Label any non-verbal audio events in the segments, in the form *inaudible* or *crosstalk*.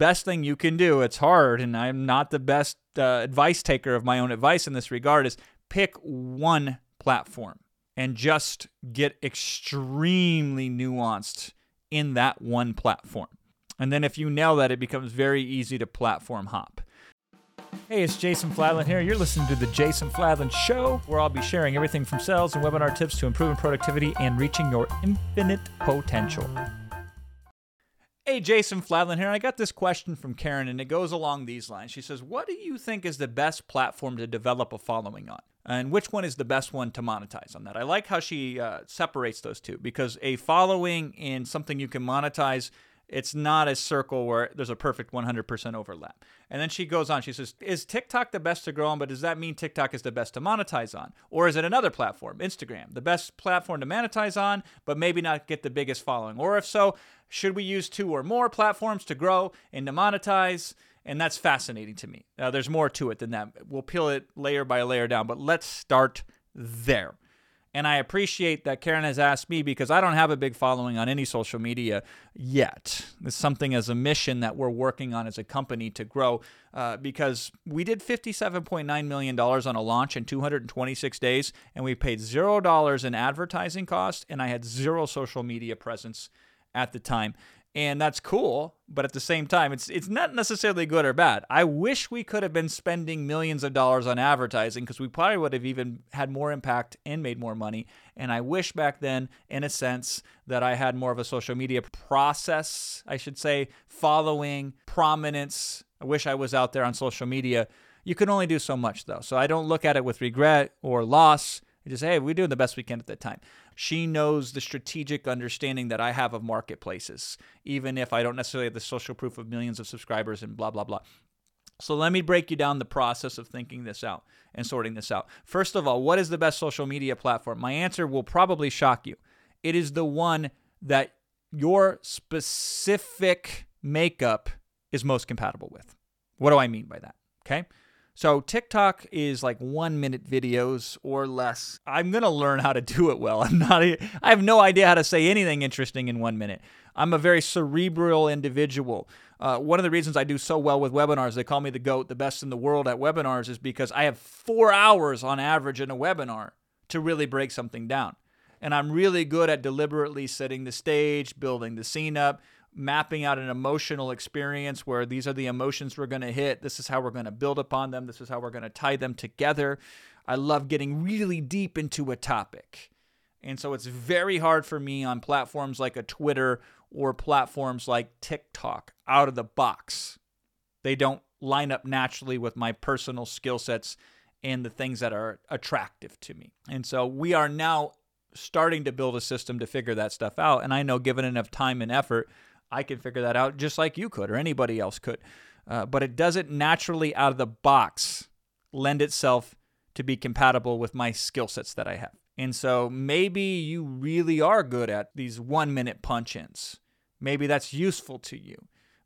best thing you can do, it's hard, and I'm not the best uh, advice taker of my own advice in this regard, is pick one platform and just get extremely nuanced in that one platform. And then if you nail that, it becomes very easy to platform hop. Hey, it's Jason Fladlien here. You're listening to The Jason Fladlien Show, where I'll be sharing everything from sales and webinar tips to improving productivity and reaching your infinite potential. Hey, Jason Fladlien here. I got this question from Karen, and it goes along these lines. She says, What do you think is the best platform to develop a following on? And which one is the best one to monetize on that? I like how she uh, separates those two because a following in something you can monetize it's not a circle where there's a perfect 100% overlap. And then she goes on, she says, Is TikTok the best to grow on, but does that mean TikTok is the best to monetize on? Or is it another platform, Instagram, the best platform to monetize on, but maybe not get the biggest following? Or if so, should we use two or more platforms to grow and to monetize? And that's fascinating to me. There's more to it than that. We'll peel it layer by layer down, but let's start there. And I appreciate that Karen has asked me because I don't have a big following on any social media yet. It's something as a mission that we're working on as a company to grow uh, because we did $57.9 million on a launch in 226 days and we paid $0 in advertising cost and I had zero social media presence at the time and that's cool but at the same time it's it's not necessarily good or bad. I wish we could have been spending millions of dollars on advertising because we probably would have even had more impact and made more money and i wish back then in a sense that i had more of a social media process i should say following prominence. I wish i was out there on social media. You can only do so much though so i don't look at it with regret or loss. I just say, hey, we're doing the best we can at that time. She knows the strategic understanding that I have of marketplaces, even if I don't necessarily have the social proof of millions of subscribers and blah, blah, blah. So let me break you down the process of thinking this out and sorting this out. First of all, what is the best social media platform? My answer will probably shock you. It is the one that your specific makeup is most compatible with. What do I mean by that? Okay. So TikTok is like one minute videos or less. I'm gonna learn how to do it well. *laughs* I'm not. I have no idea how to say anything interesting in one minute. I'm a very cerebral individual. Uh, one of the reasons I do so well with webinars, they call me the GOAT, the best in the world at webinars, is because I have four hours on average in a webinar to really break something down. And I'm really good at deliberately setting the stage, building the scene up, mapping out an emotional experience where these are the emotions we're going to hit. This is how we're going to build upon them. This is how we're going to tie them together. I love getting really deep into a topic. And so it's very hard for me on platforms like a Twitter or platforms like TikTok out of the box. They don't line up naturally with my personal skill sets and the things that are attractive to me. And so we are now starting to build a system to figure that stuff out. And I know given enough time and effort, I can figure that out just like you could or anybody else could. Uh, but it doesn't naturally out of the box lend itself to be compatible with my skill sets that I have. And so maybe you really are good at these one minute punch ins. Maybe that's useful to you.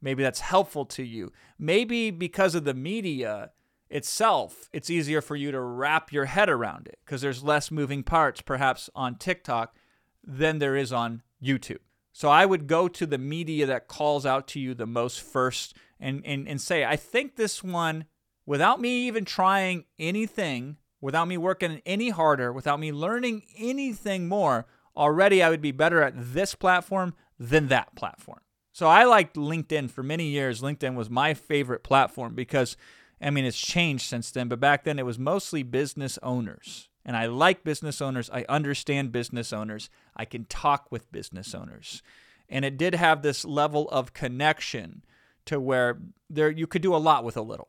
Maybe that's helpful to you. Maybe because of the media itself, it's easier for you to wrap your head around it because there's less moving parts perhaps on TikTok than there is on YouTube. So I would go to the media that calls out to you the most first and, and, and say, I think this one, without me even trying anything, without me working any harder, without me learning anything more, already I would be better at this platform than that platform. So I liked LinkedIn for many years. LinkedIn was my favorite platform because, I mean, it's changed since then, but back then it was mostly business owners. And I like business owners. I understand business owners. I can talk with business owners. And it did have this level of connection to where there you could do a lot with a little.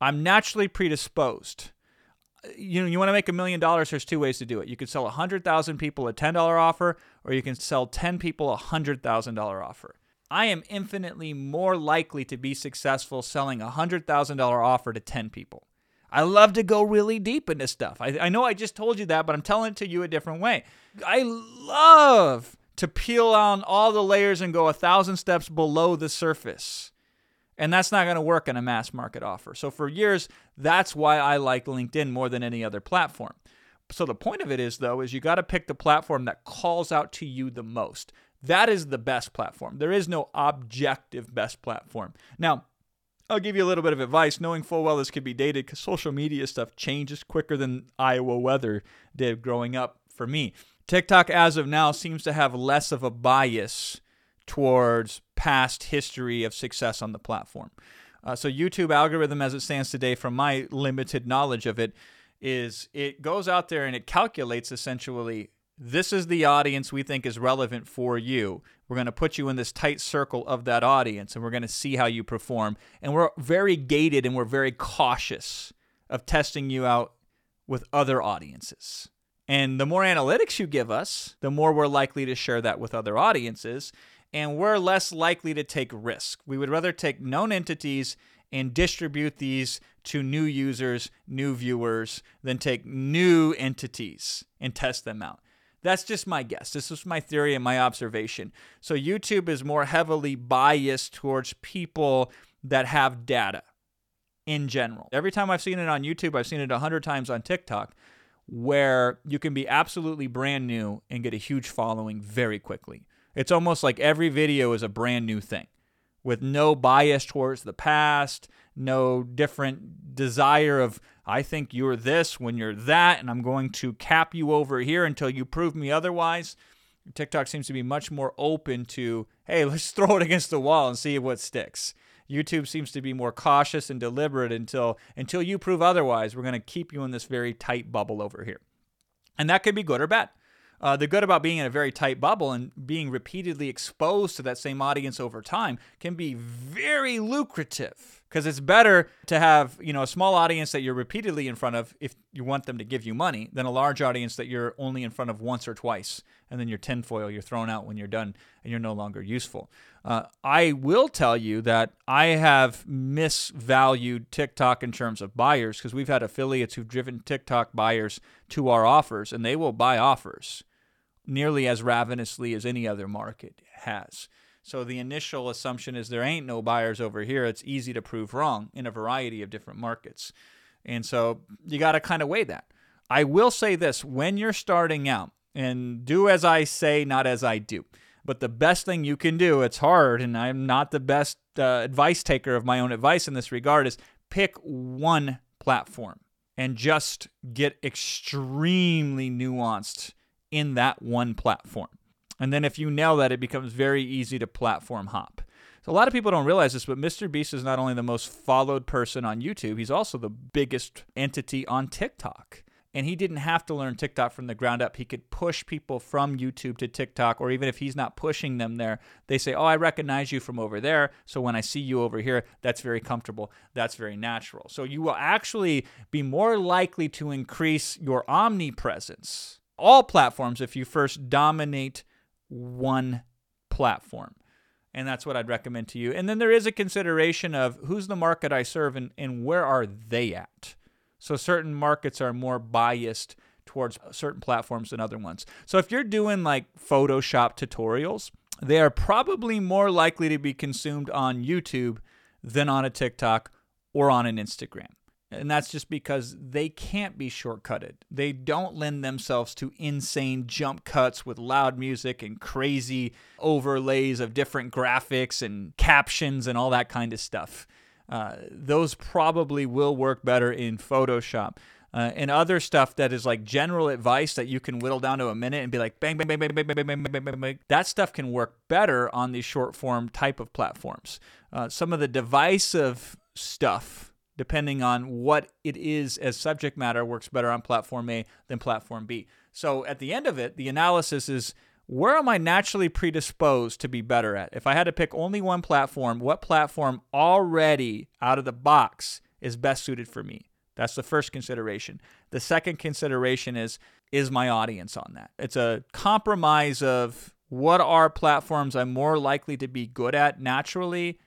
I'm naturally predisposed. You know, you want to make a million dollars, there's two ways to do it. You could sell 100,000 people a $10 offer, or you can sell 10 people a $100,000 offer. I am infinitely more likely to be successful selling a $100,000 offer to 10 people. I love to go really deep into stuff. I, I know I just told you that, but I'm telling it to you a different way. I love to peel on all the layers and go a thousand steps below the surface. And that's not going to work in a mass market offer. So for years, that's why I like LinkedIn more than any other platform. So the point of it is though is you got to pick the platform that calls out to you the most. That is the best platform. There is no objective best platform. Now, I'll give you a little bit of advice, knowing full well this could be dated because social media stuff changes quicker than Iowa weather did growing up for me. TikTok, as of now, seems to have less of a bias towards past history of success on the platform. Uh, so, YouTube algorithm, as it stands today, from my limited knowledge of it, is it goes out there and it calculates essentially this is the audience we think is relevant for you. We're going to put you in this tight circle of that audience and we're going to see how you perform. And we're very gated and we're very cautious of testing you out with other audiences. And the more analytics you give us, the more we're likely to share that with other audiences. And we're less likely to take risk. We would rather take known entities and distribute these to new users, new viewers, than take new entities and test them out. That's just my guess. This is my theory and my observation. So YouTube is more heavily biased towards people that have data in general. Every time I've seen it on YouTube, I've seen it a hundred times on TikTok, where you can be absolutely brand new and get a huge following very quickly. It's almost like every video is a brand new thing with no bias towards the past, no different desire of, I think you're this when you're that, and I'm going to cap you over here until you prove me otherwise. TikTok seems to be much more open to, hey, *laughs* let's throw it against the wall and see what sticks. YouTube seems to be more cautious and deliberate until until you prove otherwise. We're going to keep you in this very tight bubble over here. And that could be good or bad. Uh, the good about being in a very tight bubble and being repeatedly exposed to that same audience over time can be very lucrative because it's better to have you know a small audience that you're repeatedly in front of if you want them to give you money than a large audience that you're only in front of once or twice and then you're tinfoil you're thrown out when you're done and you're no longer useful uh, i will tell you that i have misvalued tiktok in terms of buyers because we've had affiliates who've driven tiktok buyers to our offers and they will buy offers nearly as ravenously as any other market has. So the initial assumption is there ain't no buyers over here. It's easy to prove wrong in a variety of different markets. And so you got to kind of weigh that. I will say this when you're starting out, and do as I say, not as I do. But the best thing you can do, it's hard, and I'm not the best uh, advice taker of my own advice in this regard, is pick one platform and just get extremely nuanced in that one platform. And then if you nail that, it becomes very easy to platform hop. So a lot of people don't realize this, but Mr. Beast is not only the most followed person on YouTube, he's also the biggest entity on TikTok. And he didn't have to learn TikTok from the ground up. He could push people from YouTube to TikTok, or even if he's not pushing them there, they say, Oh, I recognize you from over there. So when I see you over here, that's very comfortable. That's very natural. So you will actually be more likely to increase your omnipresence all platforms if you first dominate one platform. And that's what I'd recommend to you. And then there is a consideration of who's the market I serve and, and where are they at. So certain markets are more biased towards certain platforms than other ones. So if you're doing like Photoshop tutorials, they are probably more likely to be consumed on YouTube than on a TikTok or on an Instagram. And that's just because they can't be shortcutted. They don't lend themselves to insane jump cuts with loud music and crazy overlays of different graphics and captions and all that kind of stuff. Uh, those probably will work better in Photoshop. Uh, and other stuff that is like general advice that you can whittle down to a minute and be like bang bang bang bang bang bang bang bang bang bang, bang. that stuff can work better on these short form type of platforms. Uh, some of the divisive stuff depending on what it is as subject matter works better on platform A than platform B. So at the end of it, the analysis is where am I naturally predisposed to be better at? If I had to pick only one platform, what platform already out of the box is best suited for me? That's the first consideration. The second consideration is is my audience on that? It's a compromise of what are platforms I'm more likely to be good at naturally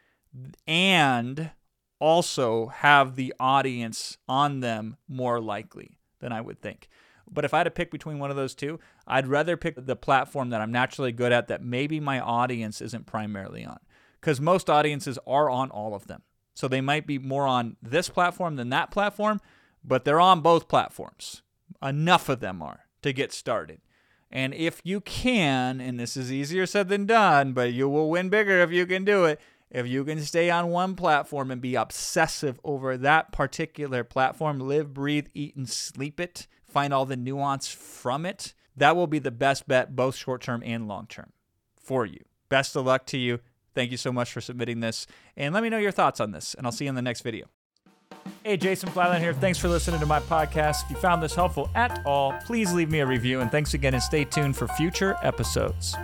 and also have the audience on them more likely than I would think. But if I had to pick between one of those two, I'd rather pick the platform that I'm naturally good at that maybe my audience isn't primarily on. Because most audiences are on all of them. So they might be more on this platform than that platform, but they're on both platforms. Enough of them are to get started. And if you can, and this is easier said than done, but you will win bigger if you can do it. If you can stay on one platform and be obsessive over that particular platform, live, breathe, eat, and sleep it, find all the nuance from it, that will be the best bet, both short term and long term for you. Best of luck to you. Thank you so much for submitting this. And let me know your thoughts on this, and I'll see you in the next video. Hey, Jason Fladlien here. Thanks for listening to my podcast. If you found this helpful at all, please leave me a review. And thanks again, and stay tuned for future episodes.